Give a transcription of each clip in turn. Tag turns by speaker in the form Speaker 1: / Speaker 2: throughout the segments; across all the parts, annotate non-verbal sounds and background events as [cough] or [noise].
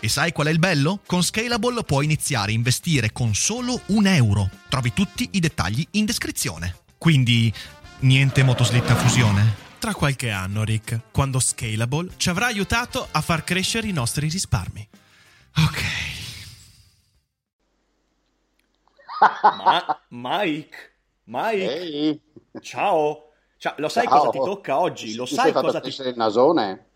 Speaker 1: E sai qual è il bello? Con Scalable puoi iniziare a investire con solo un euro. Trovi tutti i dettagli in descrizione. Quindi, niente motoslitta fusione?
Speaker 2: Tra qualche anno, Rick, quando Scalable ci avrà aiutato a far crescere i nostri risparmi.
Speaker 1: Ok.
Speaker 3: Ma, Mike, Mike,
Speaker 4: Ehi,
Speaker 3: ciao. Ciao, lo sai
Speaker 4: ciao.
Speaker 3: cosa ti tocca oggi? Lo
Speaker 4: Ti
Speaker 3: sai cosa ti
Speaker 4: il nasone?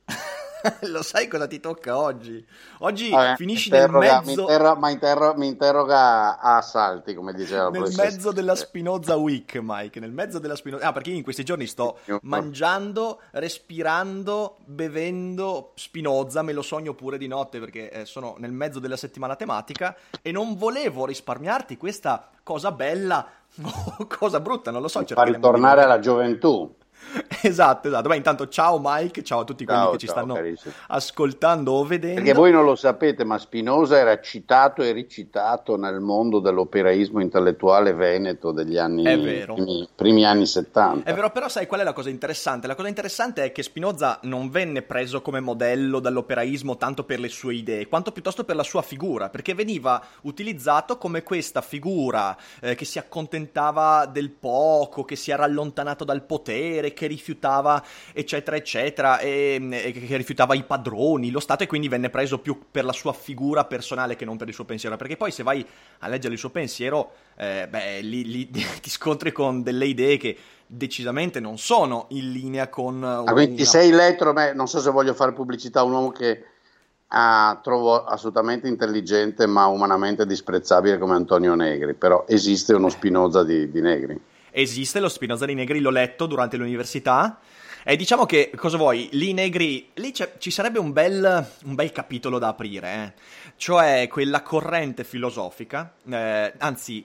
Speaker 4: [laughs]
Speaker 3: Lo sai cosa ti tocca oggi? Oggi
Speaker 4: Vabbè,
Speaker 3: finisci
Speaker 4: mi
Speaker 3: nel
Speaker 4: interroga- Mi,
Speaker 3: mezzo,
Speaker 4: interro- ma interro- mi interroga a salti, come diceva
Speaker 3: nel mezzo della Spinoza Week, Mike. Nel mezzo della Spinoza. Ah, perché io in questi giorni sto mangiando, respirando, bevendo Spinoza. Me lo sogno pure di notte perché eh, sono nel mezzo della settimana tematica e non volevo risparmiarti questa cosa bella o [laughs] cosa brutta, non lo so.
Speaker 4: Fa
Speaker 3: cercheremo di-
Speaker 4: ritornare alla gioventù. [laughs]
Speaker 3: Esatto, esatto. Beh, intanto ciao Mike, ciao a tutti quelli
Speaker 4: Ciao,
Speaker 3: che ci
Speaker 4: ciao,
Speaker 3: stanno
Speaker 4: carissimo.
Speaker 3: ascoltando o vedendo.
Speaker 4: Perché voi non lo sapete, ma Spinoza era citato e ricitato nel mondo dell'operaismo intellettuale veneto degli anni. Primi, primi anni 70.
Speaker 3: È vero, però sai qual è la cosa interessante? La cosa interessante è che Spinoza non venne preso come modello dall'operaismo tanto per le sue idee, quanto piuttosto per la sua figura, perché veniva utilizzato come questa figura eh, che si accontentava del poco, che si era allontanato dal potere, che rifiutava eccetera eccetera, e, e che rifiutava i padroni, lo Stato e quindi venne preso più per la sua figura personale che non per il suo pensiero, perché poi se vai a leggere il suo pensiero, eh, beh, lì, lì [laughs] ti scontri con delle idee che decisamente non sono in linea con
Speaker 4: quindi ti
Speaker 3: una-
Speaker 4: sei letto, beh, non so se voglio fare pubblicità a un uomo che ah, trovo assolutamente intelligente ma umanamente disprezzabile come Antonio Negri, però esiste uno Spinoza di, di Negri.
Speaker 3: Esiste lo Spinoza di Negri, l'ho letto durante l'università. E diciamo che, cosa vuoi, lì Negri, lì ci sarebbe un bel, un bel capitolo da aprire, eh. cioè quella corrente filosofica, eh, anzi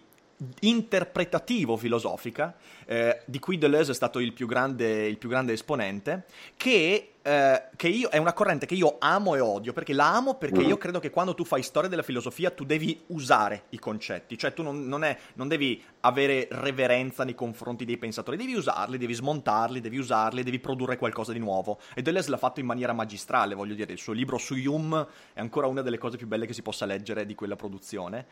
Speaker 3: interpretativo filosofica, eh, di cui Deleuze è stato il più grande, il più grande esponente, che, eh, che io, è una corrente che io amo e odio, perché la amo perché
Speaker 4: Mm.
Speaker 3: io credo che quando tu fai storia della filosofia tu devi usare i concetti, cioè tu non, non è- non devi avere reverenza nei confronti dei pensatori, devi usarli, devi smontarli, devi usarli, devi produrre qualcosa di nuovo. E Deleuze l'ha fatto in maniera magistrale, voglio dire, il suo libro su Hume è ancora una delle cose più belle che si possa leggere di quella produzione.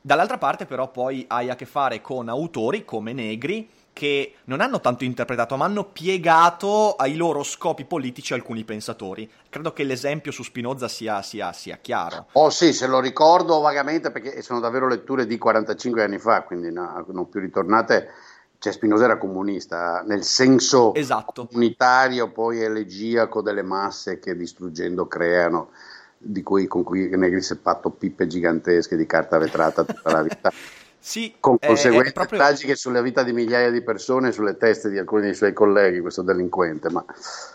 Speaker 3: Dall'altra parte però poi hai a che fare con autori come Negri che non hanno tanto interpretato, ma hanno piegato ai loro scopi politici alcuni pensatori. Credo che l'esempio su Spinoza sia, sia- sia chiaro.
Speaker 4: Oh sì, se lo ricordo vagamente perché sono davvero letture di 45 anni fa, quindi no, non più ritornate. Cioè Spinoza era comunista, nel senso
Speaker 3: Esatto.
Speaker 4: comunitario, poi elegiaco delle masse che distruggendo creano, di cui, con cui Negri si è fatto pippe gigantesche di carta vetrata tutta la vita, [laughs]
Speaker 3: Sì,
Speaker 4: con conseguenze
Speaker 3: proprio-
Speaker 4: tragiche sulla vita di migliaia di persone e sulle teste di alcuni dei suoi colleghi, questo delinquente. Ma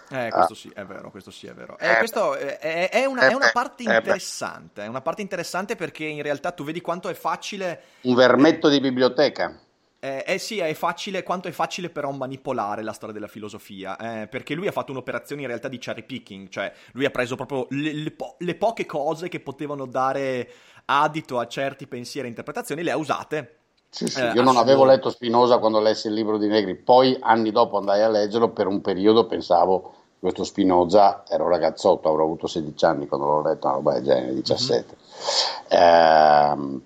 Speaker 3: Eh,
Speaker 4: Ah.
Speaker 3: questo sì, è vero, questo sì, è vero. Eh,
Speaker 4: Eh,
Speaker 3: questo è, è- una,
Speaker 4: eh
Speaker 3: è una
Speaker 4: beh,
Speaker 3: parte
Speaker 4: eh
Speaker 3: interessante, è una parte interessante perché in realtà tu vedi quanto è facile
Speaker 4: un vermetto di biblioteca.
Speaker 3: Eh, eh sì, è facile, quanto è facile però manipolare la storia della filosofia, eh, perché lui ha fatto un'operazione in realtà di cherry picking, cioè lui ha preso proprio le, le po- le poche cose che potevano dare adito a certi pensieri e interpretazioni, le ha usate.
Speaker 4: Sì, sì,
Speaker 3: Eh,
Speaker 4: io non avevo letto Spinoza quando lessi il libro di Negri, poi anni dopo andai a leggerlo, per un periodo pensavo questo Spinoza, ero ragazzotto, avrò avuto 16 anni quando l'ho letto, una roba del genere, 17. Ehm,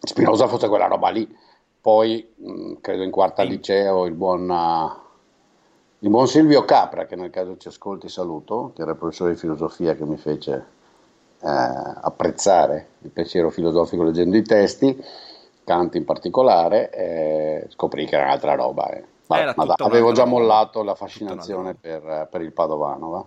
Speaker 4: Spinoza fosse quella roba lì, poi mh, credo in quarta
Speaker 3: Sì.
Speaker 4: liceo il buon, eh, il buon Silvio Capra, che nel caso ci ascolti saluto, che era il professore di filosofia che mi fece eh, apprezzare il pensiero filosofico leggendo i testi, Kant in particolare, eh, scoprì che era un'altra roba. eh. Ma, ma da, avevo già mollato la fascinazione per, per, il Padovano. Va?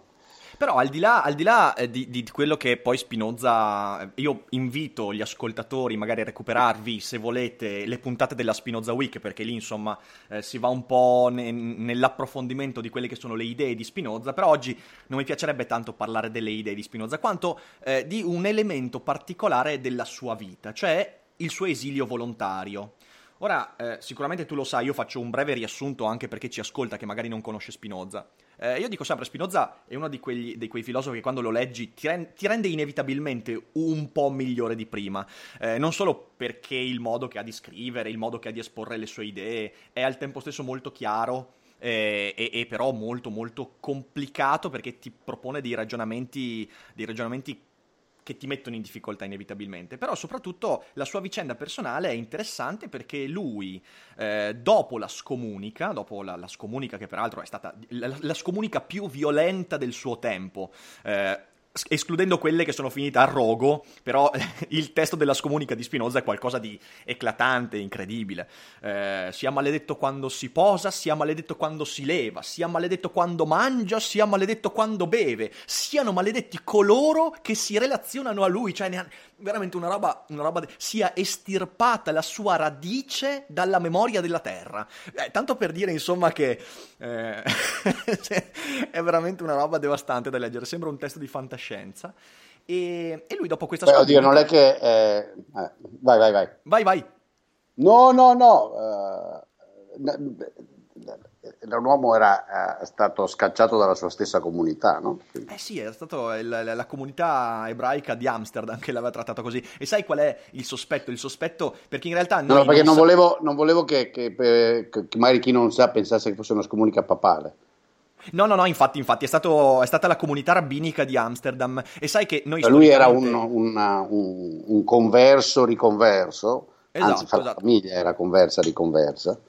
Speaker 3: Però al di là, al di, là eh, di, di, quello che poi Spinoza, io invito gli ascoltatori magari a recuperarvi, se volete, le puntate della Spinoza Week, perché lì insomma eh, si va un po' ne, nell'approfondimento di quelle che sono le idee di Spinoza, però oggi non mi piacerebbe tanto parlare delle idee di Spinoza, quanto eh, di un elemento particolare della sua vita, cioè il suo esilio volontario. Ora, eh, sicuramente tu lo sai, io faccio un breve riassunto anche perché ci ascolta che magari non conosce Spinoza. Eh, io dico sempre, Spinoza è uno di, quegli, di quei filosofi che quando lo leggi ti, rend, ti, rende inevitabilmente un po' migliore di prima. Eh, non solo perché il modo che ha di scrivere, il modo che ha di esporre le sue idee è al tempo stesso molto chiaro, eh, e, e, però molto molto complicato perché ti propone dei ragionamenti, dei ragionamenti che ti mettono in difficoltà inevitabilmente, però soprattutto la sua vicenda personale è interessante perché lui, eh, dopo la scomunica, dopo la, la, scomunica che peraltro è stata la, la, scomunica più violenta del suo tempo, eh, escludendo quelle che sono finite a rogo, però [laughs] il testo della scomunica di Spinoza è qualcosa di eclatante, incredibile. Eh, sia maledetto quando si posa, sia maledetto quando si leva, sia maledetto quando mangia, sia maledetto quando beve, siano maledetti coloro che si relazionano a lui, cioè veramente una roba, una roba de- sia estirpata la sua radice dalla memoria della terra. Eh, tanto per dire, insomma, che eh, [laughs] è veramente una roba devastante da leggere. Sembra un testo di fantascienza. E, e lui dopo questa
Speaker 4: Beh, oddio, non è che... Eh, eh... vai, vai, vai.
Speaker 3: Vai, vai.
Speaker 4: No, no, no. Uh, l'uomo era eh, stato scacciato dalla sua stessa comunità, no?
Speaker 3: Eh sì, era la, la, comunità ebraica di Amsterdam che l'aveva trattato così. E sai qual è il sospetto? Il sospetto, perché in realtà...
Speaker 4: No, perché non, sa- volevo, non volevo che, che, che, che, magari chi non sa pensasse che fosse una scomunica papale.
Speaker 3: No, no, no, infatti, infatti è, stato, è, stata la comunità rabbinica di Amsterdam e sai che noi...
Speaker 4: Lui era un, una, un, un, converso riconverso, esatto, anzi esatto. la famiglia era conversa riconversa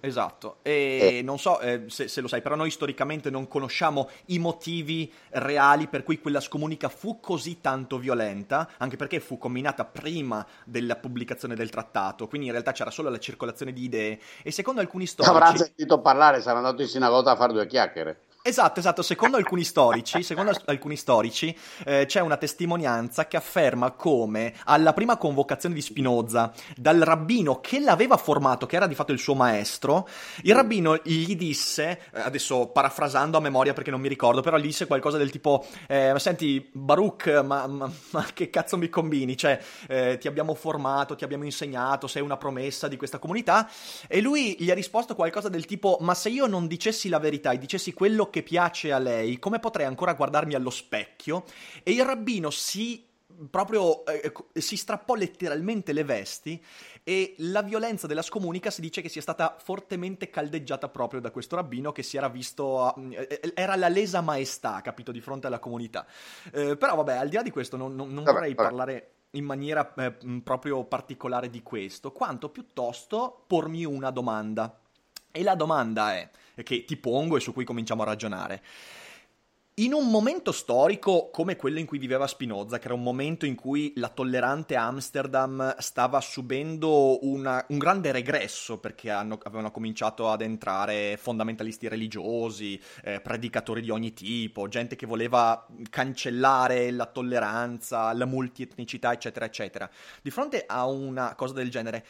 Speaker 3: Esatto, e eh. non so eh, se, se, lo sai, però noi storicamente non conosciamo i motivi reali per cui quella scomunica fu così tanto violenta, anche perché fu combinata prima della pubblicazione del trattato, quindi in realtà c'era solo la circolazione di idee e secondo alcuni storici...
Speaker 4: Avrà sentito parlare, sarà andato in sinagoga a fare due chiacchiere.
Speaker 3: Esatto, esatto. Secondo alcuni storici, secondo alcuni storici eh, c'è una testimonianza che afferma come alla prima convocazione di Spinoza dal rabbino che l'aveva formato, che era di fatto il suo maestro, il rabbino gli disse, eh, adesso parafrasando a memoria perché non mi ricordo, però gli disse qualcosa del tipo, eh, senti Baruch, ma, ma, ma, che cazzo mi combini? Cioè, eh, ti abbiamo formato, ti abbiamo insegnato, sei una promessa di questa comunità. E lui gli ha risposto qualcosa del tipo, ma se io non dicessi la verità e dicessi quello che piace a lei, come potrei ancora guardarmi allo specchio? E il rabbino si proprio eh, si strappò letteralmente le vesti e la violenza della scomunica si dice che sia stata fortemente caldeggiata proprio da questo rabbino che si era visto eh, eh, era la lesa maestà capito di fronte alla comunità eh, però vabbè al di là di questo non, non, non vabbè, vorrei vabbè. parlare in maniera eh, proprio particolare di questo quanto piuttosto pormi una domanda e la domanda è che ti pongo e su cui cominciamo a ragionare. In un momento storico come quello in cui viveva Spinoza, che era un momento in cui la tollerante Amsterdam stava subendo una, un grande regresso perché hanno, avevano cominciato ad entrare fondamentalisti religiosi, eh, predicatori di ogni tipo, gente che voleva cancellare la tolleranza, la multietnicità, eccetera, eccetera. Di fronte a una cosa del genere,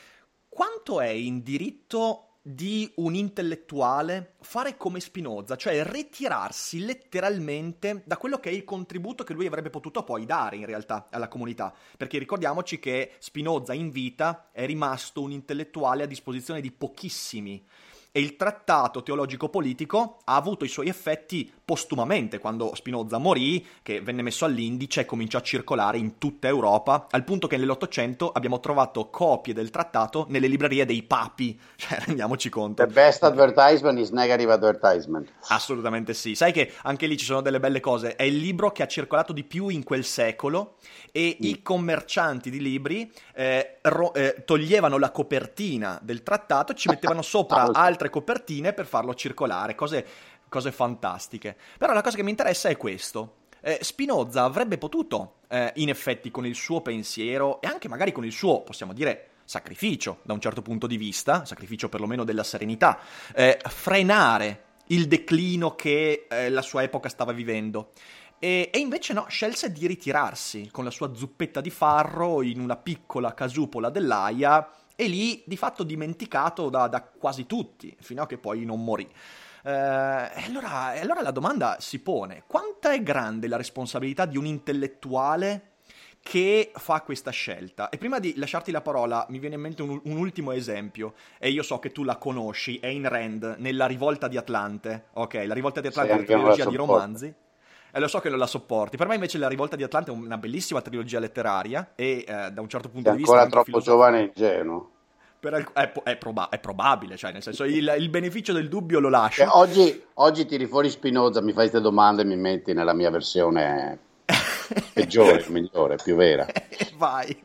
Speaker 3: quanto è in diritto di un intellettuale fare come Spinoza, cioè ritirarsi letteralmente da quello che è il contributo che lui avrebbe potuto poi dare in realtà alla comunità. Perché ricordiamoci che Spinoza in vita è rimasto un intellettuale a disposizione di pochissimi e il trattato teologico-politico ha avuto i suoi effetti postumamente, quando Spinoza morì, che venne messo all'indice e cominciò a circolare in tutta Europa, al punto che nell'Ottocento abbiamo trovato copie del trattato nelle librerie dei papi, [laughs] cioè rendiamoci conto.
Speaker 4: The best advertisement is negative advertisement.
Speaker 3: Assolutamente sì, sai che anche lì ci sono delle belle cose, è il libro che ha circolato di più in quel secolo e mm. i commercianti di libri eh, ro- eh, toglievano la copertina del trattato e ci mettevano [laughs] sopra altre copertine per farlo circolare, cose cose fantastiche. Però la cosa che mi interessa è questo. Eh, Spinoza avrebbe potuto, eh, in effetti, con il suo pensiero e anche magari con il suo, possiamo dire, sacrificio da un certo punto di vista, sacrificio perlomeno della serenità, eh, frenare il declino che eh, la sua epoca stava vivendo. E, e, invece no, scelse di ritirarsi con la sua zuppetta di farro in una piccola casupola dell'Aia e lì di fatto dimenticato da, da quasi tutti, fino a che poi non morì. Eh, allora, allora la domanda si pone, quanto è grande la responsabilità di un intellettuale che fa questa scelta. E prima di lasciarti la parola, mi viene in mente un, un, ultimo esempio, e io so che tu la conosci, è in Rand, nella Rivolta di Atlante. Ok, la Rivolta di Atlante è una trilogia di romanzi. E lo so che non la sopporti. Per me invece la Rivolta di Atlante è una bellissima trilogia letteraria e eh, da un certo punto
Speaker 4: Sei
Speaker 3: di vista...
Speaker 4: È ancora troppo giovane e ingenuo.
Speaker 3: Alc- è, è, proba- è, probabile, cioè nel senso il, il, beneficio del dubbio lo lascio.
Speaker 4: Eh, oggi, oggi tiri fuori Spinoza, mi fai queste domande e mi metti nella mia versione peggiore, migliore, più vera. [laughs]
Speaker 3: Vai,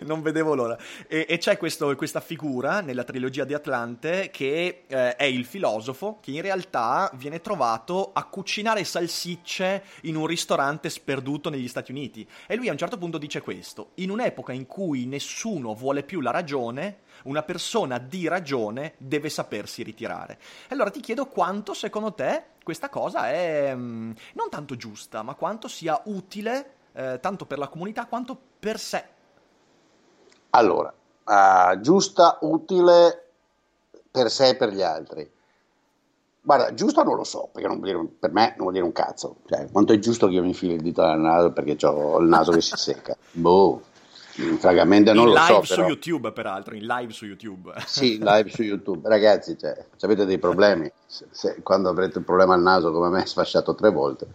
Speaker 3: non vedevo l'ora. E, e c'è questo, questa figura nella trilogia di Atlante che eh, è il filosofo che in realtà viene trovato a cucinare salsicce in un ristorante sperduto negli Stati Uniti. E lui a un certo punto dice questo, in un'epoca in cui nessuno vuole più la ragione, una persona di ragione deve sapersi ritirare. Allora ti chiedo quanto secondo te questa cosa è mm, non tanto giusta, ma quanto sia utile eh, tanto per la comunità quanto per sé.
Speaker 4: Allora, uh, giusta, utile per sé e per gli altri. Guarda, giusto non lo so, perché dire, per me non vuol dire un cazzo. Cioè, quanto è giusto che io mi fili il dito nel naso perché ho il naso che si secca? Boh Fragamente non
Speaker 3: in
Speaker 4: lo so.
Speaker 3: live su
Speaker 4: però.
Speaker 3: YouTube, peraltro, in live su YouTube.
Speaker 4: Sì, live su YouTube. Ragazzi, cioè, se avete dei problemi, se, se, quando avrete un problema al naso come me, [laughs] sfasciato tre volte.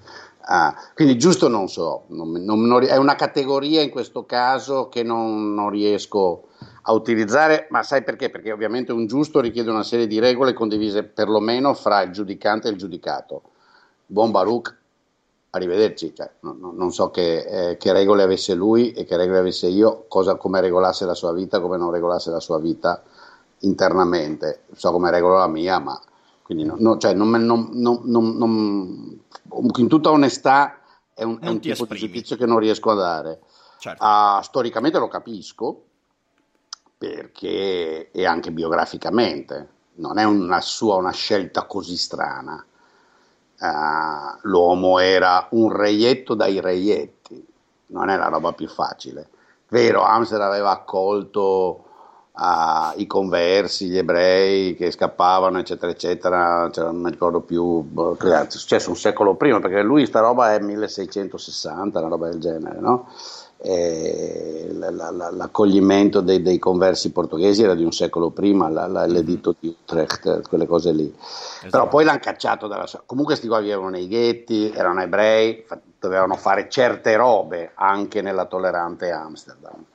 Speaker 4: Ah, quindi giusto non so, non, non, non, è una categoria in questo caso che non, riesco a utilizzare, ma sai perché? Perché ovviamente un giusto richiede una serie di regole condivise perlomeno fra il giudicante e il giudicato. Buon Baruch arrivederci, cioè, non, non, so che, eh, che, regole avesse lui e che regole avesse io, cosa, come regolasse la sua vita, come non regolasse la sua vita internamente, so come regolo la mia, ma quindi no, no, cioè, non, non, in tutta onestà è un, è un tipo esprimi. di giudizio che non riesco a dare. Certo. Uh, storicamente lo capisco, perché e anche biograficamente non è una sua una scelta così strana uh, l'uomo era un reietto dai reietti, non è la roba più facile. Vero, Amsterdam aveva accolto uh, i conversi, gli ebrei che scappavano, eccetera, eccetera, cioè, non mi ricordo più, boh, è successo un secolo prima, perché lui sta roba è 1660, una roba del genere, no? Eh, l'accoglimento dei, dei, conversi portoghesi era di un secolo prima, la, la, l'editto di Utrecht, quelle cose lì. Esatto. Però poi l'hanno cacciato dalla sua... Comunque sti qua vivevano nei ghetti, erano ebrei, dovevano fare certe robe anche nella tollerante Amsterdam.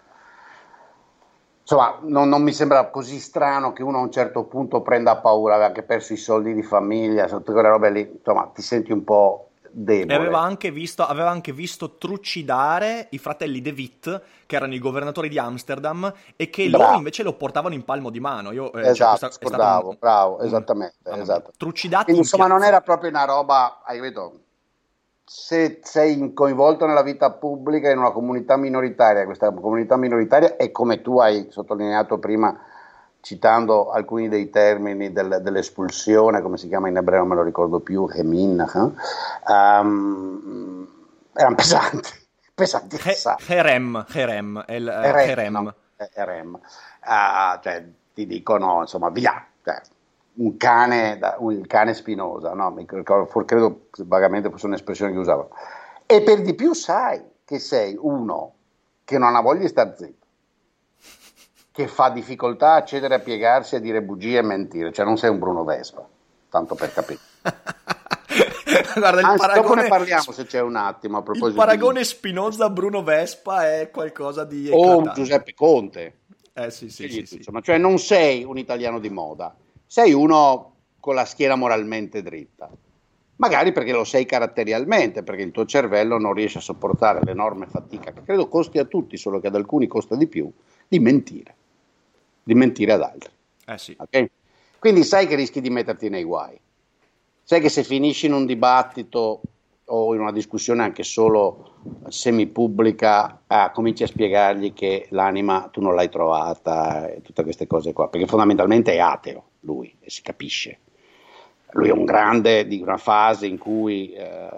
Speaker 4: Insomma, non, non, mi sembra così strano che uno a un certo punto prenda paura, aveva anche perso i soldi di famiglia, tutte quelle robe lì, insomma, ti senti un po' debole.
Speaker 3: Aveva anche, visto, aveva anche visto trucidare i fratelli De Witt, che erano i governatori di Amsterdam, e che bravo. loro invece lo portavano in palmo di mano. Io,
Speaker 4: eh, cioè, esatto, cioè, questa, bravo, un... bravo, esattamente. Mm. esatto.
Speaker 3: Trucidati.
Speaker 4: Quindi, insomma, non era proprio una roba, hai capito? Se sei coinvolto nella vita pubblica in una comunità minoritaria, questa comunità minoritaria è come tu hai sottolineato prima, citando alcuni dei termini del, dell'espulsione, come si chiama in ebreo, non me lo ricordo più, Hemin, eh? um, erano pesanti, [laughs] pesanti.
Speaker 3: Herem, Herem, il, uh, Herem.
Speaker 4: No, Herem. Uh, cioè, ti dicono, insomma, via, cioè, un cane, un cane spinosa, no? Mi ricordo, credo vagamente fosse un'espressione che usavano. E per di più sai che sei uno che non ha voglia di star zitto che fa difficoltà a cedere a piegarsi, a dire bugie e mentire, cioè non sei un Bruno Vespa, tanto per capire. [laughs] Guarda, il Anzi, paragone... dopo ne parliamo se c'è un attimo a proposito.
Speaker 3: Il paragone di... Spinoza-Bruno Vespa è qualcosa di
Speaker 4: O un Giuseppe Conte.
Speaker 3: Eh sì, sì, sì, sì,
Speaker 4: insomma, Cioè non sei un italiano di moda, sei uno con la schiena moralmente dritta. Magari perché lo sei caratterialmente, perché il tuo cervello non riesce a sopportare l'enorme fatica, che credo costi a tutti, solo che ad alcuni costa di più, di mentire di mentire ad altri.
Speaker 3: Eh sì.
Speaker 4: okay? Quindi sai che rischi di metterti nei guai. Sai che se finisci in un dibattito o in una discussione anche solo semipubblica ah, cominci a spiegargli che l'anima tu non l'hai trovata e tutte queste cose qua, perché fondamentalmente è ateo lui e si capisce. Lui è un grande di una fase in cui eh,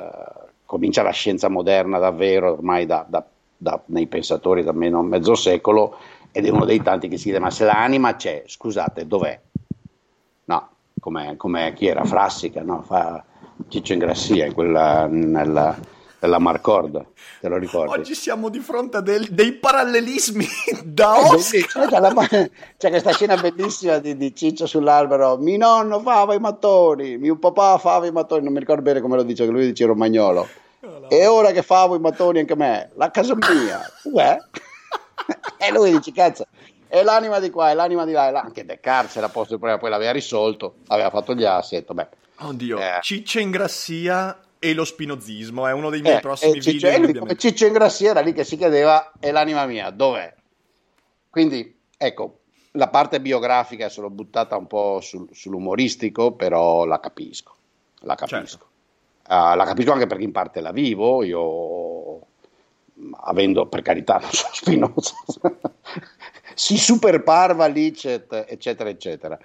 Speaker 4: comincia la scienza moderna davvero, ormai da, da, da, nei pensatori da meno mezzo secolo, ed è uno dei tanti che si chiede ma se l'anima c'è, scusate, dov'è? No, come, come chi era Frassica, no? Fa, Ciccio Ingrassia in quella, nella, nella Marcord, te lo ricordi?
Speaker 3: Oggi siamo di fronte a del, dei parallelismi [laughs] da Oscar.
Speaker 4: C'è, c'è, questa scena bellissima di, di, Ciccio sull'albero, mio nonno fava i mattoni, mio papà fava i mattoni, non mi ricordo bene come lo dice, lui dice romagnolo. E ora che favo i mattoni anche me, la casa mia, uè? [laughs] e lui dice, cazzo, è l'anima di qua, è l'anima di là, anche Descartes se la posto poi l'aveva risolto, aveva fatto gli detto, beh,
Speaker 3: Oddio, eh. Ciccia Ingrassia e lo spinozismo è uno dei miei eh, prossimi
Speaker 4: Ciccio, video. Come Ciccio Ingrassia era lì che si chiedeva, è l'anima mia, dov'è? Quindi, ecco, la parte biografica sono buttata un po' sul, sull'umoristico, però la capisco, la capisco. Certo. Uh, la capisco anche perché in parte la vivo, io avendo per carità [laughs] non so Spinoza si superparva Licet, eccetera, eccetera.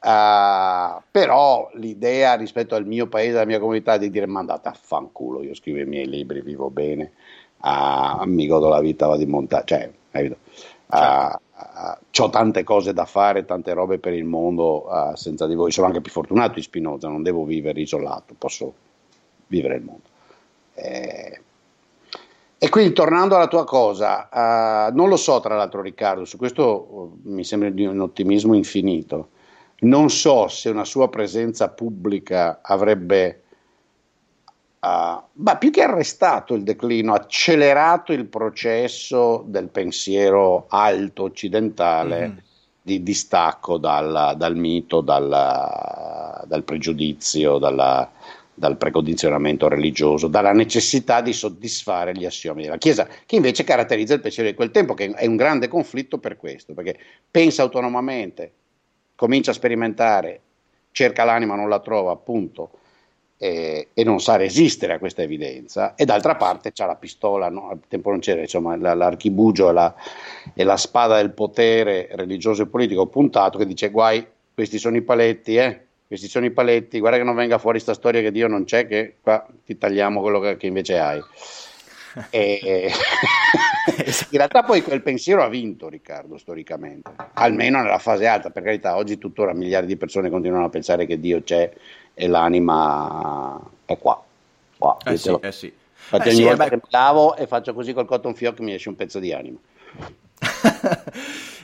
Speaker 4: Uh, però l'idea rispetto al mio paese, alla mia comunità, di dire mandate a fanculo, io scrivo i miei libri, vivo bene, uh, mi godo la vita, vado in montagna, cioè, capito? Uh, ho tante cose da fare, tante robe per il mondo senza di voi. Sono anche più fortunato in Spinoza, non devo vivere isolato, posso vivere il mondo. Eh, e quindi tornando alla tua cosa, uh, non lo so tra l'altro Riccardo, su questo uh, mi sembra di un ottimismo infinito, non so se una sua presenza pubblica avrebbe, uh, ma più che arrestato il declino, accelerato il processo del pensiero alto occidentale mm. di distacco dal, dal mito, dal, dal pregiudizio, dalla, dal precondizionamento religioso, dalla necessità di soddisfare gli assiomi della Chiesa, che invece caratterizza il pensiero di quel tempo, che è un grande conflitto per questo, perché pensa autonomamente, comincia a sperimentare, cerca l'anima, non la trova, appunto, e, e non sa resistere a questa evidenza, e d'altra parte c'ha la pistola, no? al tempo non c'era, insomma, l'archibugio e la, e la spada del potere religioso e politico puntato che dice guai, questi sono i paletti, eh? Questi sono i paletti, guarda che non venga fuori questa storia che Dio non c'è, che qua ti tagliamo quello che, che invece hai. [laughs] E, in realtà poi quel pensiero ha vinto Riccardo storicamente, almeno nella fase alta, per carità, oggi tuttora miliardi di persone continuano a pensare che Dio c'è e l'anima è qua. qua
Speaker 3: eh sì, eh sì.
Speaker 4: Infatti
Speaker 3: eh
Speaker 4: ogni
Speaker 3: sì,
Speaker 4: volta
Speaker 3: beh...
Speaker 4: che mi lavo e faccio così col cotton fioc mi esce un pezzo di anima.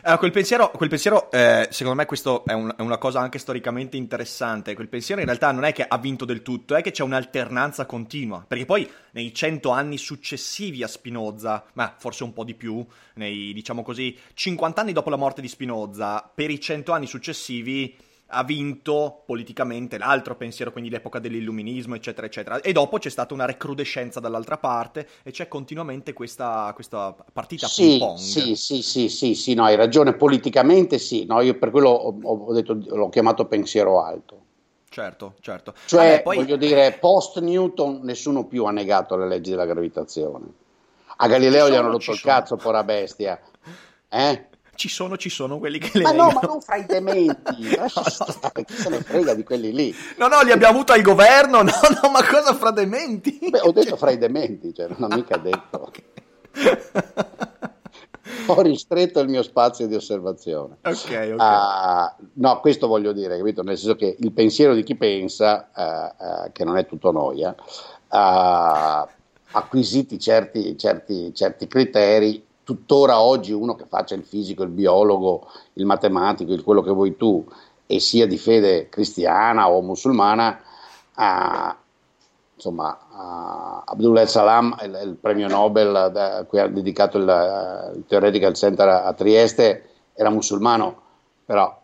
Speaker 3: Allora, [laughs] quel pensiero, quel pensiero eh, secondo me questo è, un, è, una cosa anche storicamente interessante, quel pensiero in realtà non è che ha vinto del tutto, è che c'è un'alternanza continua, perché poi nei cento anni successivi a Spinoza, ma forse un po' di più, nei diciamo così 50 anni dopo la morte di Spinoza, per i cento anni successivi ha vinto politicamente l'altro pensiero, quindi l'epoca dell'illuminismo, eccetera, eccetera. E dopo c'è stata una recrudescenza dall'altra parte e c'è continuamente questa, questa partita
Speaker 4: sì,
Speaker 3: ping-pong.
Speaker 4: Sì, sì, sì, sì, sì, no, hai ragione, politicamente sì, no, io per quello ho, ho detto, l'ho chiamato pensiero alto.
Speaker 3: Certo, certo.
Speaker 4: Cioè, Vabbè, poi... voglio dire, post-Newton nessuno più ha negato le leggi della gravitazione. A Galileo gli hanno rotto il cazzo, pora bestia. [laughs] Eh?
Speaker 3: Ci sono, ci sono quelli che le
Speaker 4: Ma
Speaker 3: negano.
Speaker 4: no, ma non fra i dementi, [laughs] chi se ne frega di quelli lì.
Speaker 3: No, no, li abbiamo avuti al governo, no, no, ma cosa fra dementi?
Speaker 4: Beh, ho detto fra i dementi, cioè non ho mica detto. ho ristretto il mio spazio di osservazione.
Speaker 3: Ok, ok.
Speaker 4: Uh, no, questo voglio dire, capito? Nel senso che il pensiero di chi pensa, uh, uh, che non è tutto noia, acquisiti certi, certi, certi criteri, tuttora oggi uno che faccia il fisico, il biologo, il matematico, il quello che vuoi tu, e sia di fede cristiana o musulmana, uh, insomma, uh, Abdullah Salam, il, il, premio Nobel da, a cui ha dedicato il, il Theoretical Center a, a, Trieste, era musulmano, però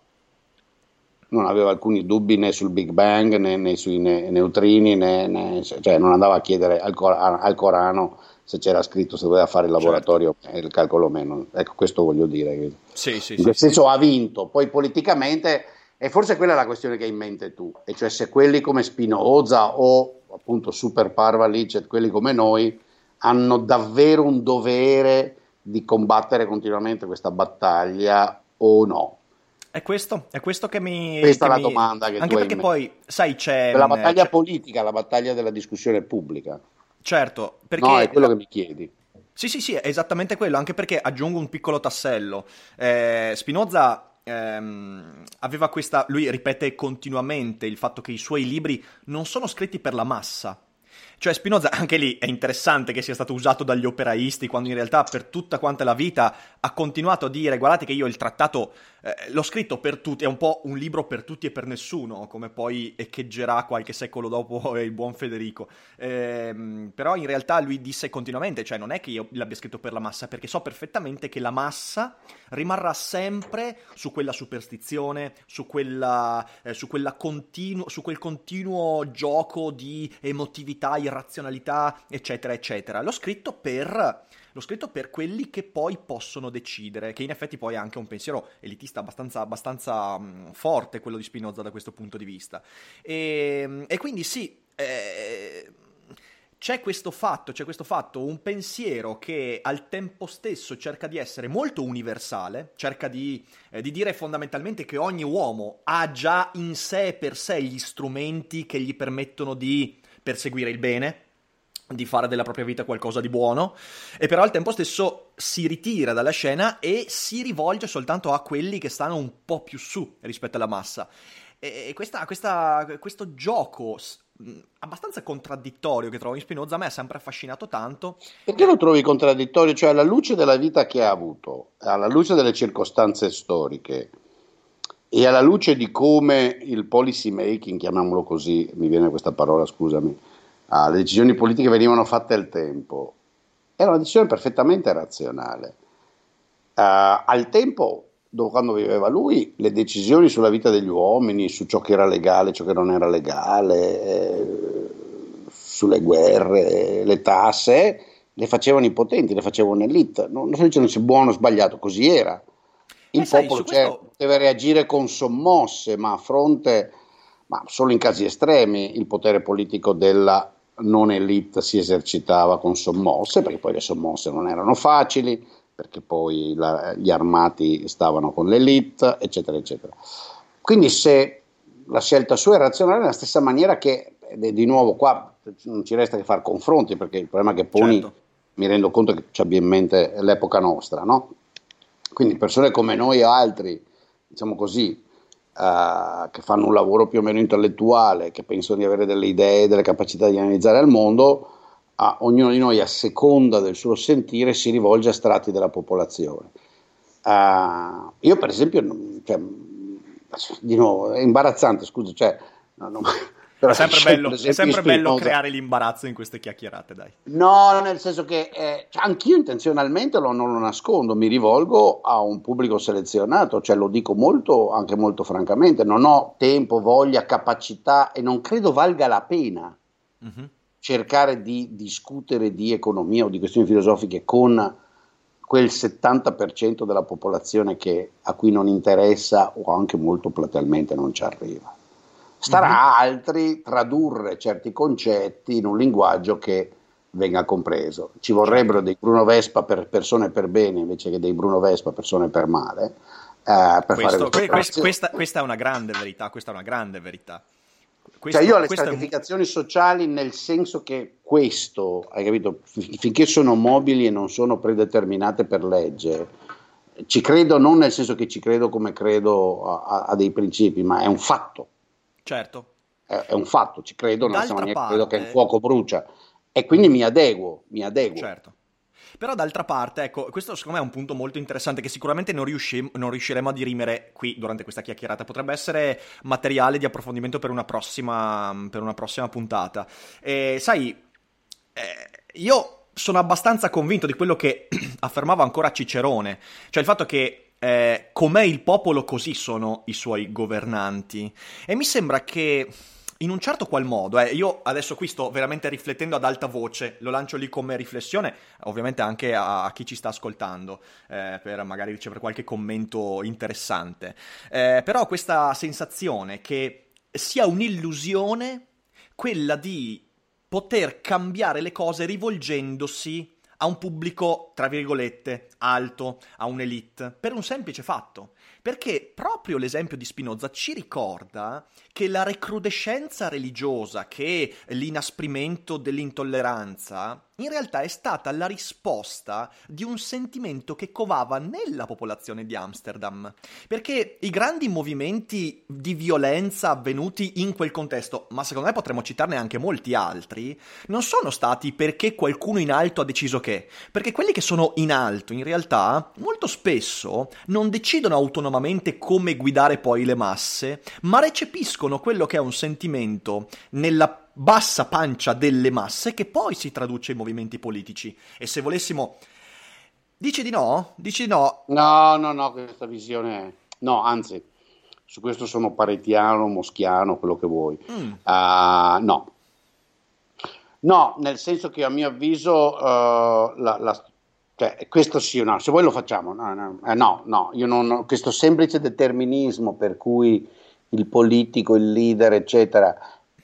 Speaker 4: non aveva alcuni dubbi né sul Big Bang né, né sui ne, neutrini, né, né, cioè non andava a chiedere al, al Corano se c'era scritto se doveva fare il certo. laboratorio certo. il calcolo o meno. Ecco, questo voglio dire.
Speaker 3: Sì, sì,
Speaker 4: in quel sì, senso sì. ha vinto, poi politicamente, e forse quella è la questione che hai in mente tu, e cioè se quelli come Spinoza o appunto super parva licet, quelli come noi, hanno davvero un dovere di combattere continuamente questa battaglia o no?
Speaker 3: È questo, è questo che mi...
Speaker 4: Questa
Speaker 3: che
Speaker 4: è la
Speaker 3: mi...
Speaker 4: domanda che
Speaker 3: Anche perché poi, sai, c'è...
Speaker 4: la battaglia
Speaker 3: c'è...
Speaker 4: politica, la battaglia della discussione pubblica.
Speaker 3: Certo, perché...
Speaker 4: No, è quello che mi chiedi.
Speaker 3: Sì, sì, sì, è esattamente quello, anche perché aggiungo un piccolo tassello. Eh, Spinoza ehm, aveva questa, lui ripete continuamente il fatto che i suoi libri non sono scritti per la massa, cioè Spinoza, [laughs] anche lì è interessante che sia stato usato dagli operaisti quando in realtà per tutta quanta la vita ha continuato a dire guardate che io il trattato eh, l'ho scritto per tutti, è un po' un libro per tutti e per nessuno, come poi echeggerà qualche secolo dopo [laughs] il buon Federico. Eh, però in realtà lui disse continuamente, cioè non è che io l'abbia scritto per la massa, perché so perfettamente che la massa rimarrà sempre su quella superstizione, su, quella, eh, su, quella continuo, su quel continuo gioco di emotività, irrazionalità, eccetera, eccetera. L'ho scritto per l'ho scritto per quelli che poi possono decidere, che in effetti poi è anche un pensiero elitista abbastanza, abbastanza mh, forte quello di Spinoza da questo punto di vista. E, e quindi sì, eh, c'è questo fatto, c'è questo fatto, un pensiero che al tempo stesso cerca di essere molto universale, cerca di, eh, di, dire fondamentalmente che ogni uomo ha già in sé per sé gli strumenti che gli permettono di perseguire il bene, di fare della propria vita qualcosa di buono, e però al tempo stesso si ritira dalla scena e si rivolge soltanto a quelli che stanno un po' più su rispetto alla massa. E questa, questa, questo gioco abbastanza contraddittorio che trovo in Spinoza a me ha sempre affascinato tanto.
Speaker 4: Perché lo trovi contraddittorio? Cioè alla luce della vita che ha avuto, alla luce delle circostanze storiche e alla luce di come il policy making, chiamiamolo così, mi viene questa parola, scusami, ah, le decisioni politiche venivano fatte al tempo, era una decisione perfettamente razionale. Uh, al tempo, quando viveva lui, le decisioni sulla vita degli uomini, su ciò che era legale, ciò che non era legale, eh, sulle guerre, le tasse, le facevano i potenti, le facevano un'elite. Non, non so se è buono o sbagliato, così era. Il eh popolo sai, cioè, questo... deve reagire con sommosse, ma a fronte, ma solo in casi estremi, il potere politico della non elite si esercitava con sommosse, perché poi le sommosse non erano facili, perché poi la, gli armati stavano con l'elite, eccetera, eccetera. Quindi se la scelta sua è razionale nella stessa maniera che, di nuovo, qua non ci resta che fare confronti, perché il problema che poni, certo. mi rendo conto che ci abbia in mente l'epoca nostra, no? Quindi persone come noi o altri, diciamo così, uh, che fanno un lavoro più o meno intellettuale, che pensano di avere delle idee, delle capacità di analizzare il mondo, uh, ognuno di noi a seconda del suo sentire si rivolge a strati della popolazione. Uh, io per esempio, cioè, di nuovo, è imbarazzante, scusa, cioè, no, no,
Speaker 3: però è sempre, bello, è sempre bello, creare l'imbarazzo in queste chiacchierate, dai.
Speaker 4: No, nel senso che eh, cioè, anch'io intenzionalmente lo, non lo nascondo, mi rivolgo a un pubblico selezionato, cioè lo dico molto, anche molto francamente, non ho tempo, voglia, capacità e non credo valga la pena uh-huh. cercare di discutere di economia o di questioni filosofiche con quel 70% della popolazione che, a cui non interessa o anche molto platealmente non ci arriva. Starà a mhm. altri tradurre certi concetti in un linguaggio che venga compreso. Ci vorrebbero dei Bruno Vespa per persone per bene invece che dei Bruno Vespa persone per male.
Speaker 3: Eh, per questo, que- questa, questa, è una grande verità, questa è una grande verità.
Speaker 4: Questo, cioè io ho le stratificazioni un... sociali nel senso che questo, hai capito, finché sono mobili e non sono predeterminate per legge, ci credo non nel senso che ci credo come credo a, a dei principi, ma è un fatto
Speaker 3: Certo.
Speaker 4: È, è un fatto, ci credo, non siamo parte... credo che il fuoco brucia. E quindi mi adeguo, mi adeguo.
Speaker 3: Certo. Però d'altra parte, ecco, questo secondo me è un punto molto interessante che sicuramente non, riusci- non, riusciremo a dirimere qui durante questa chiacchierata. Potrebbe essere materiale di approfondimento per una prossima, per una prossima puntata. E sai, eh, io sono abbastanza convinto di quello che [clears throat] affermava ancora Cicerone, cioè il fatto che eh, com'è il popolo così sono i suoi governanti. E mi sembra che in un certo qual modo, eh, io adesso qui sto veramente riflettendo ad alta voce, lo lancio lì come riflessione, ovviamente anche a, a chi ci sta ascoltando, eh, per magari ricevere qualche commento interessante. Eh, però questa sensazione che sia un'illusione quella di poter cambiare le cose rivolgendosi a un pubblico, tra virgolette, alto, a un'elite, per un semplice fatto. Perché proprio l'esempio di Spinoza ci ricorda che la recrudescenza religiosa, che l'inasprimento dell'intolleranza, in realtà è stata la risposta di un sentimento che covava nella popolazione di Amsterdam. Perché i grandi movimenti di violenza avvenuti in quel contesto, ma secondo me potremmo citarne anche molti altri, non sono stati perché qualcuno in alto ha deciso che. Perché quelli che sono in alto, in realtà, molto spesso non decidono autonomamente come guidare poi le masse, ma recepiscono quello che è un sentimento nella bassa pancia delle masse che poi si traduce in movimenti politici. E se volessimo... Dici di no? Dici di no?
Speaker 4: No, no, no, questa visione... No, anzi, su questo sono paretiano, moschiano, quello che vuoi. Mm. Uh, no. No, nel senso che a mio avviso uh, la, la, cioè, questo sì o no, se vuoi lo facciamo. No, no, eh, no, no io non, questo semplice determinismo per cui il politico, il leader, eccetera,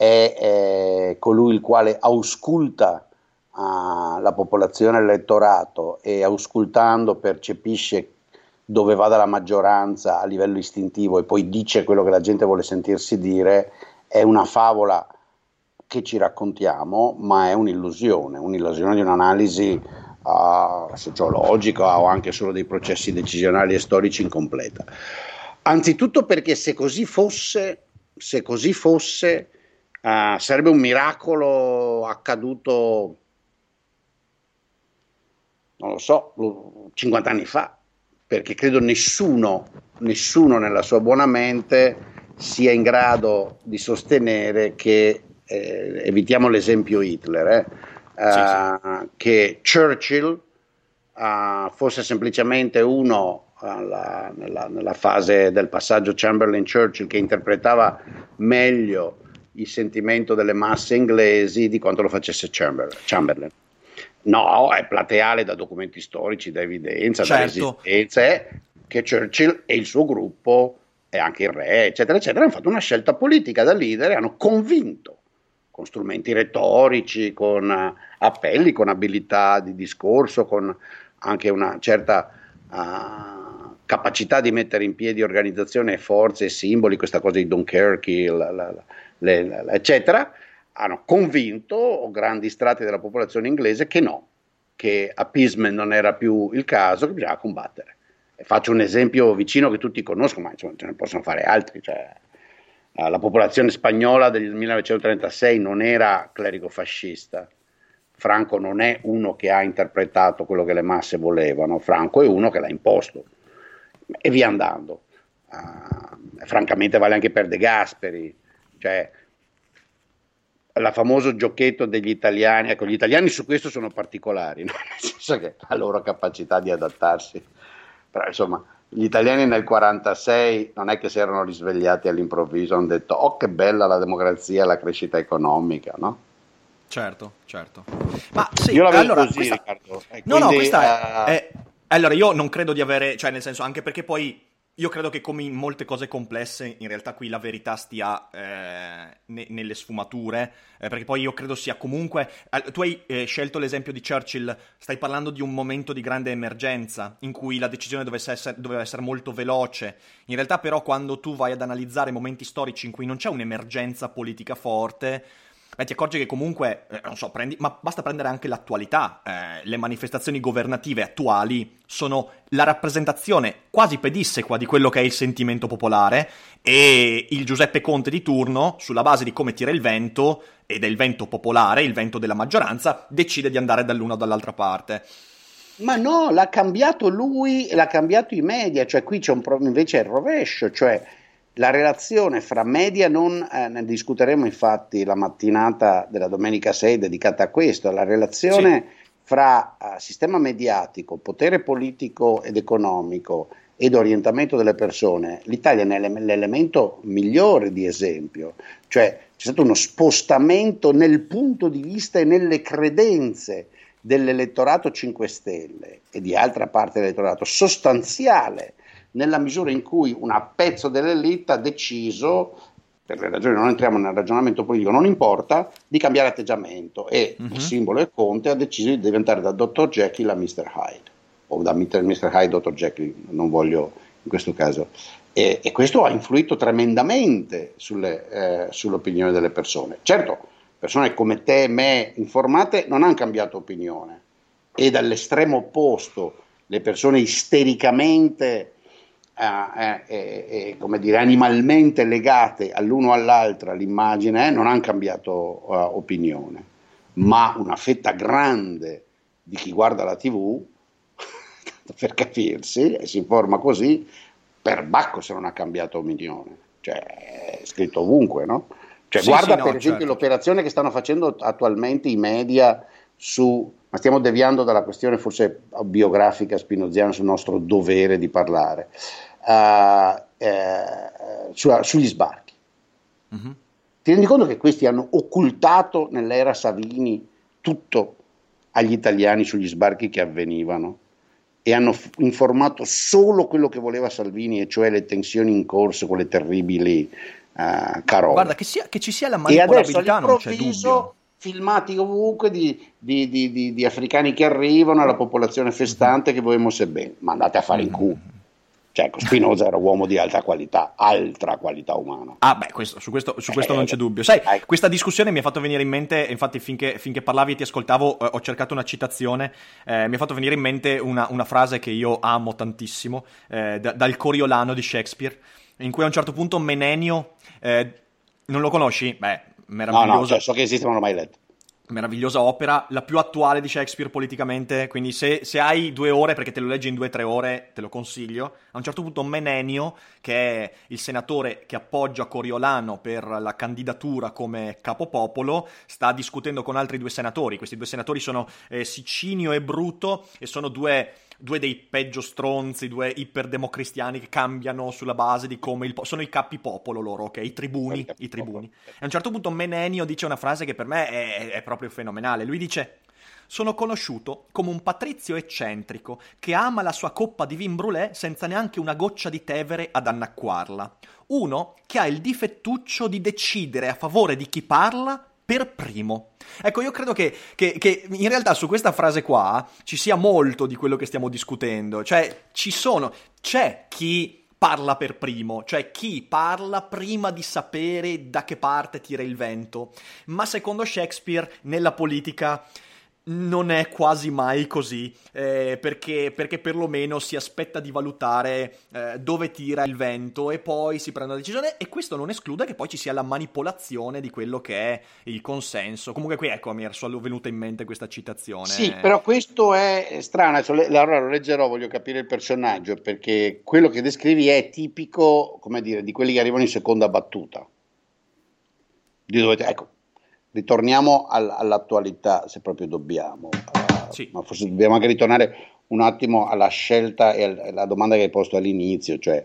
Speaker 4: è, è colui il quale ausculta uh, la popolazione, l'elettorato e auscultando percepisce dove vada la maggioranza a livello istintivo e poi dice quello che la gente vuole sentirsi dire, è una favola che ci raccontiamo, ma è un'illusione, un'illusione di un'analisi uh, sociologica o anche solo dei processi decisionali e storici incompleta. Anzitutto perché se così fosse, se così fosse, Uh, sarebbe un miracolo accaduto, non lo so, 50 anni fa, perché credo nessuno, nessuno nella sua buona mente sia in grado di sostenere che, eh, evitiamo l'esempio Hitler, eh, sì, sì. che Churchill uh, fosse semplicemente uno alla, nella, nella, fase del passaggio Chamberlain-Churchill che interpretava meglio il sentimento delle masse inglesi di quanto lo facesse Chamberlain. No, è plateale da documenti storici, da evidenza, certo. da resistenze, che Churchill e il suo gruppo e anche il re, eccetera, eccetera, hanno fatto una scelta politica da leader e hanno convinto con strumenti retorici, con uh, appelli, con abilità di discorso, con anche una certa uh, capacità di mettere in piedi organizzazione, forze e simboli, questa cosa di Dunkerque, la, la, la le, eccetera, hanno convinto grandi strati della popolazione inglese che no, che appeasement non era più il caso, che bisognava combattere. E faccio un esempio vicino che tutti conoscono, ma insomma, ce ne possono fare altri. Cioè, eh, la popolazione spagnola del 1936 non era clerico-fascista. Franco non è uno che ha interpretato quello che le masse volevano, Franco è uno che l'ha imposto e via andando. Uh, francamente vale anche per De Gasperi, cioè la famoso giochetto degli italiani, ecco gli italiani su questo sono particolari, [laughs] no? nel senso che la loro capacità di adattarsi, però insomma gli italiani nel 1946 non è che si erano risvegliati all'improvviso, hanno detto oh che bella la democrazia, la crescita economica, no?
Speaker 3: Certo, certo. Ma sì,
Speaker 4: io la vedo
Speaker 3: allora,
Speaker 4: così,
Speaker 3: questa...
Speaker 4: Riccardo.
Speaker 3: E no, quindi, no, questa uh... è, è... Allora, io non credo di avere, cioè nel senso, anche perché poi io credo che come in molte cose complesse, in realtà qui la verità stia eh, ne- nelle sfumature, eh, perché poi io credo sia comunque... Tu hai eh, scelto l'esempio di Churchill, stai parlando di un momento di grande emergenza, in cui la decisione essere, doveva essere molto veloce. In realtà però quando tu vai ad analizzare momenti storici in cui non c'è un'emergenza politica forte, Beh, ti accorgi che comunque, eh, non so, prendi, ma basta prendere anche l'attualità. Eh, le manifestazioni governative attuali sono la rappresentazione quasi pedissequa di quello che è il sentimento popolare e il Giuseppe Conte di turno, sulla base di come tira il vento ed è il vento popolare, il vento della maggioranza, decide di andare dall'una o dall'altra parte.
Speaker 4: Ma no, l'ha cambiato lui, l'ha cambiato i media, cioè qui c'è un pro- invece il rovescio, cioè la relazione fra media non, eh, ne discuteremo infatti la mattinata della domenica 6 dedicata a questo, la relazione sì. fra uh, sistema mediatico, potere politico ed economico ed orientamento delle persone, l'Italia è l'elemento migliore di esempio, cioè c'è stato uno spostamento nel punto di vista e nelle credenze dell'elettorato 5 Stelle e di altra parte dell'elettorato sostanziale nella misura in cui un pezzo dell'elite ha deciso per le ragioni non entriamo nel ragionamento politico, non importa, di cambiare atteggiamento e uh-huh. il simbolo è Conte ha deciso di diventare da Dr. Jekyll a Mr. Hyde, o da Mr. Hyde a Dr. Jekyll, non voglio in questo caso. E, e questo ha influito tremendamente sulle, eh, sull'opinione delle persone. Certo, persone come te e me informate non hanno cambiato opinione e dall'estremo opposto le persone istericamente eh, eh, eh, come dire, animalmente legate all'uno all'altro all'immagine, non hanno cambiato uh, opinione, ma una fetta grande di chi guarda la TV, [laughs] per capirsi, e si informa così, per Bacco se non ha cambiato opinione, cioè è scritto ovunque, no? Cioè, sì, guarda sì, no, per esempio certo. l'operazione che stanno facendo attualmente i media su ma stiamo deviando dalla questione forse biografica spinoziana sul nostro dovere di parlare, uh, eh, su, sugli sbarchi. Uh-huh. Ti rendi conto che questi hanno occultato nell'era Savini tutto agli italiani sugli sbarchi che avvenivano e hanno f- informato solo quello che voleva Salvini, e cioè le tensioni in corso con le terribili uh, carole.
Speaker 3: Guarda, che, sia, che, ci sia la manipolabilità non c'è dubbio
Speaker 4: filmati ovunque di, di, di, di, africani che arrivano alla popolazione festante che vorremmo se bene, ma andate a fare in culo. Cioè, ecco, Spinoza era uomo di alta qualità, altra qualità umana.
Speaker 3: Ah, beh, questo, su questo, su questo eh, non c'è dubbio. Sai, eh. questa discussione mi ha fatto venire in mente, infatti, finché, finché parlavi e ti ascoltavo, eh, ho cercato una citazione. Eh, mi ha fatto venire in mente una, una frase che io amo tantissimo, eh, da, dal Coriolano di Shakespeare, in cui a un certo punto Menenio. Eh, non lo conosci? Beh, meravigliosa.
Speaker 4: No, no, cioè, so che esiste, ma non l'ho mai letto.
Speaker 3: Meravigliosa opera, la più attuale di Shakespeare politicamente, quindi se, se, hai due ore, perché te lo leggi in due o tre ore, te lo consiglio. A un certo punto Menenio, che è il senatore che appoggia Coriolano per la candidatura come capopopolo, sta discutendo con altri due senatori. Questi due senatori sono eh, Sicinio e Bruto e sono due due dei peggio stronzi, due iperdemocristiani che cambiano sulla base di come il po- sono i capi popolo loro, ok? I tribuni, i tribuni. E a un certo punto Menenio dice una frase che per me è, è proprio fenomenale. Lui dice sono conosciuto come un patrizio eccentrico che ama la sua coppa di vin brûlé senza neanche una goccia di tevere ad annacquarla. Uno che ha il difettuccio di decidere a favore di chi parla per primo. Ecco, io credo che, che, che, in realtà su questa frase qua ci sia molto di quello che stiamo discutendo. Cioè, ci sono, c'è chi parla per primo, cioè chi parla prima di sapere da che parte tira il vento. Ma secondo Shakespeare, nella politica non è quasi mai così, eh, perché, perché, perlomeno si aspetta di valutare eh, dove tira il vento e poi si prende una decisione e questo non esclude che poi ci sia la manipolazione di quello che è il consenso. Comunque qui ecco mi è venuta in mente questa citazione.
Speaker 4: Sì, però questo è strano, allora lo leggerò, voglio capire il personaggio, perché quello che descrivi è tipico, come dire, di quelli che arrivano in seconda battuta. Di dove, ecco, ritorniamo all- all'attualità se proprio dobbiamo, uh, sì. ma forse dobbiamo anche ritornare un attimo alla scelta e alla domanda che hai posto all'inizio, cioè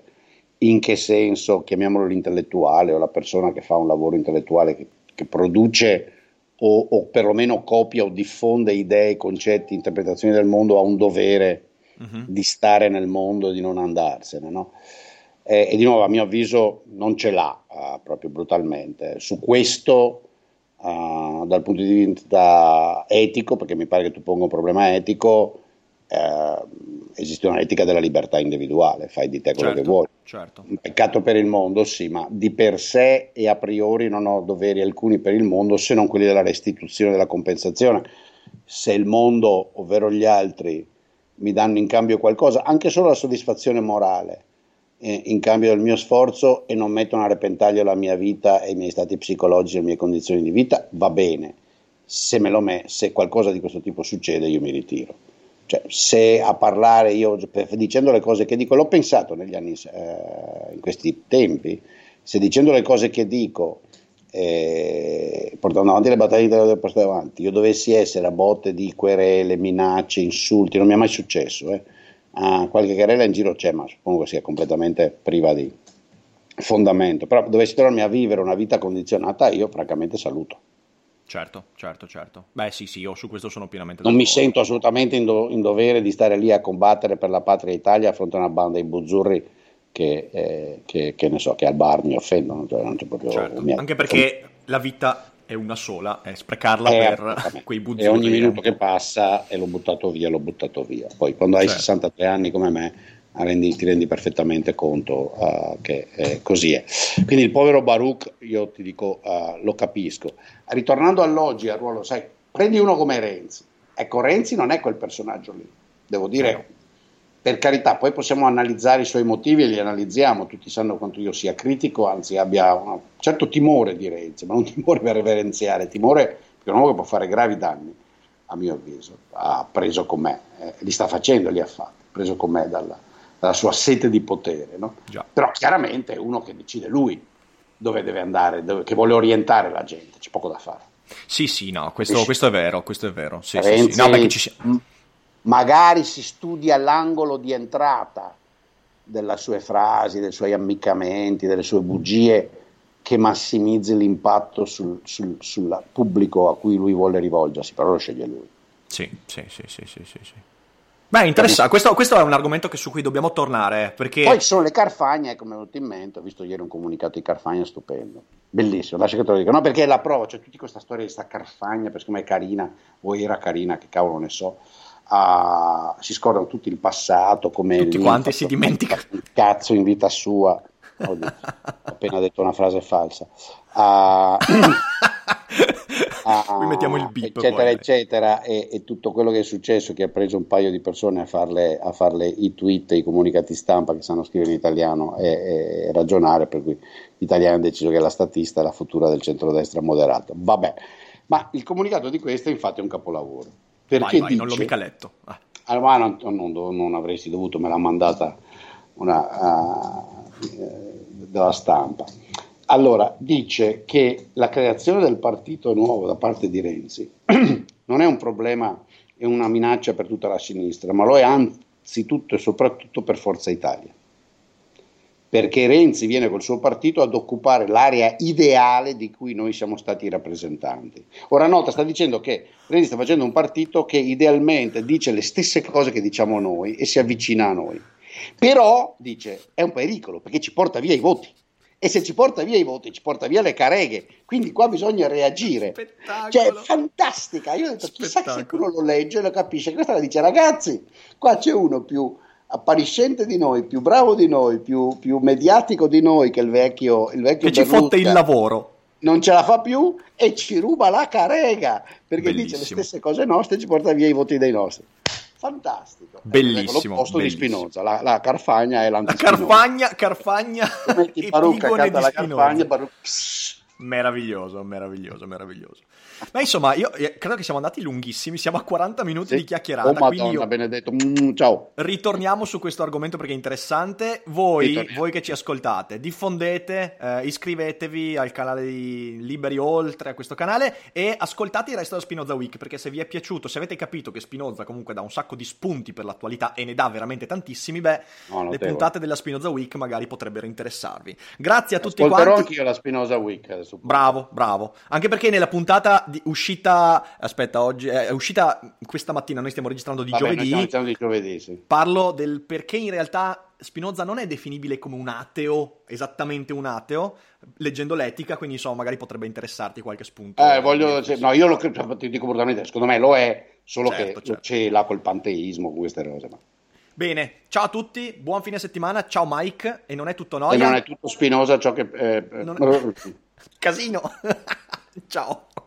Speaker 4: in che senso, chiamiamolo l'intellettuale o la persona che fa un lavoro intellettuale che, che produce o, o, perlomeno copia o diffonde idee, concetti, interpretazioni del mondo ha un dovere uh-huh. di stare nel mondo e di non andarsene, no? e, e, di nuovo a mio avviso non ce l'ha uh, proprio brutalmente. Su questo uh, dal punto di vista etico, perché mi pare che tu ponga un problema etico, uh, esiste un'etica della libertà individuale, fai di te quello
Speaker 3: certo,
Speaker 4: che vuoi.
Speaker 3: Certo.
Speaker 4: Un peccato per il mondo, sì, ma di per sé e a priori non ho doveri alcuni per il mondo se non quelli della restituzione della compensazione. Se il mondo, ovvero gli altri, mi danno in cambio qualcosa, anche solo la soddisfazione morale, eh, in cambio del mio sforzo e non mettono a repentaglio la mia vita e i miei stati psicologici e le mie condizioni di vita, va bene. Se, me lo me, se qualcosa di questo tipo succede, io mi ritiro. Cioè, se a parlare io dicendo le cose che dico, l'ho pensato negli anni, eh, in questi tempi, se dicendo le cose che dico, eh, portando avanti le battaglie che devo portare avanti, io dovessi essere a botte di querele, minacce, insulti, non mi è mai successo, eh Uh, qualche querela in giro c'è, ma suppongo sia completamente priva di fondamento. Però dovessi trovarmi a vivere una vita condizionata, io francamente saluto.
Speaker 3: Certo, certo, certo. Beh, sì, sì, io su questo sono pienamente
Speaker 4: Non d'accordo. mi sento assolutamente in, do- in, dovere di stare lì a combattere per la patria Italia a fronte a una banda di buzzurri che, eh, che, che, ne so, che al bar mi offendono. Cioè
Speaker 3: proprio, certo. mi... Anche perché la vita è una sola, è sprecarla eh, per quei buzzoni.
Speaker 4: E ogni minuto che passa e l'ho buttato via, l'ho buttato via. Poi quando certo. hai 63 anni come me rendi, ti rendi perfettamente conto uh, che eh, così è. Quindi il povero Baruch, io ti dico, uh, lo capisco. Ritornando all'oggi, al ruolo, sai, prendi uno come Renzi. Ecco, Renzi non è quel personaggio lì, devo dire, per carità, poi possiamo analizzare i suoi motivi e li analizziamo, tutti sanno quanto io sia critico, anzi abbia un certo timore di Renzi, ma non timore per reverenziare, timore perché è un uomo che può fare gravi danni, a mio avviso, ha preso con me, eh, li sta facendo, li ha fatti, preso con me dalla, dalla sua sete di potere, no? però chiaramente è uno che decide lui dove deve andare, dove, che vuole orientare la gente, c'è poco da fare.
Speaker 3: Sì, sì, no, questo, questo è vero, questo è vero. Sì, Renzi, sì, sì. No, ci...
Speaker 4: magari si studia l'angolo di entrata delle sue frasi, dei suoi ammiccamenti, delle sue bugie che massimizzi l'impatto sul, sul, sul pubblico a cui lui vuole rivolgersi, però lo sceglie lui.
Speaker 3: Sì, sì, sì, sì, sì, sì. sì. Beh, interessante. Questo, questo, è un argomento su cui dobbiamo tornare. Perché...
Speaker 4: Poi sono le Carfagne, come è venuto in mente. Ho visto ieri un comunicato di Carfagna stupendo. Bellissimo, lascia che te lo dica. No, perché è la prova, c'è cioè, tutta questa storia di sta Carfagna, perché me è carina, o era carina, che cavolo ne so. Uh, si scordano tutti il passato, come
Speaker 3: tutti quanti si dimenticano.
Speaker 4: Cazzo in vita sua. Oddio, ho appena detto una frase falsa. Uh, [coughs]
Speaker 3: ah, mettiamo il beep
Speaker 4: eccetera poi. eccetera e, e, tutto quello che è successo che ha preso un paio di persone a farle, a farle i tweet i comunicati stampa che sanno scrivere in italiano e, e, ragionare per cui gli italiani hanno deciso che la statista è la futura del centrodestra moderato vabbè ma il comunicato di questo infatti è un capolavoro perché
Speaker 3: vai, vai, dice, non l'ho mica letto
Speaker 4: ah. ah non, non, non, avresti dovuto me l'ha mandata una uh, della stampa allora, dice che la creazione del partito nuovo da parte di Renzi [clears throat] non è un problema e una minaccia per tutta la sinistra, ma lo è anzitutto e soprattutto per Forza Italia. Perché Renzi viene col suo partito ad occupare l'area ideale di cui noi siamo stati rappresentanti. Ora Nota sta dicendo che Renzi sta facendo un partito che idealmente dice le stesse cose che diciamo noi e si avvicina a noi. Però, dice, è un pericolo perché ci porta via i voti e se ci porta via i voti ci porta via le careghe quindi qua bisogna reagire Spettacolo. cioè fantastica io ho detto chissà se uno lo legge e lo capisce questa la dice ragazzi qua c'è uno più appariscente di noi più bravo di noi più, più mediatico di noi che il vecchio, il vecchio
Speaker 3: che ci fotte il lavoro
Speaker 4: non ce la fa più e ci ruba la carega perché Bellissimo. dice le stesse cose nostre e ci porta via i voti dei nostri fantastico.
Speaker 3: Bellissimo.
Speaker 4: L'opposto di Spinoza, la, la Carfagna è
Speaker 3: l'antispinoza. La Carfagna, Carfagna
Speaker 4: e Barucca canta la Carfagna, Barucca...
Speaker 3: Meraviglioso, meraviglioso, meraviglioso. Ma insomma, io eh, credo che siamo andati lunghissimi, siamo a 40 minuti sì. di chiacchierata.
Speaker 4: Oh madonna, io... benedetto, mm, ciao.
Speaker 3: Ritorniamo su questo argomento perché è interessante. Voi, voi che ci ascoltate, diffondete, eh, iscrivetevi al canale di Liberi Oltre a questo canale e ascoltate il resto della Spinoza Week perché se vi è piaciuto, se avete capito che Spinoza comunque dà un sacco di spunti per l'attualità e ne dà veramente tantissimi, beh, no, le puntate della Spinoza Week magari potrebbero interessarvi. Grazie a tutti
Speaker 4: Ascolterò
Speaker 3: quanti.
Speaker 4: anche io la Spinoza Week. Adesso.
Speaker 3: Bravo, bravo. Anche perché nella puntata di, uscita. Aspetta, oggi è uscita questa mattina. Noi stiamo registrando di
Speaker 4: Vabbè,
Speaker 3: giovedì.
Speaker 4: Stiamo di giovedì sì.
Speaker 3: Parlo del perché in realtà Spinoza non è definibile come un ateo, esattamente un ateo, leggendo l'etica, quindi insomma, magari potrebbe interessarti qualche spunto.
Speaker 4: Eh, voglio, cioè, no, io lo credo, ti dico brutalmente, secondo me lo è, solo certo, che certo. c'è là col panteismo, queste cose. Ma...
Speaker 3: Bene, ciao a tutti, buon fine settimana, ciao Mike, e non è tutto noia.
Speaker 4: E non è tutto Spinoza ciò che... Eh, non... [laughs]
Speaker 3: Casino, [laughs] ciao.
Speaker 5: Ciao.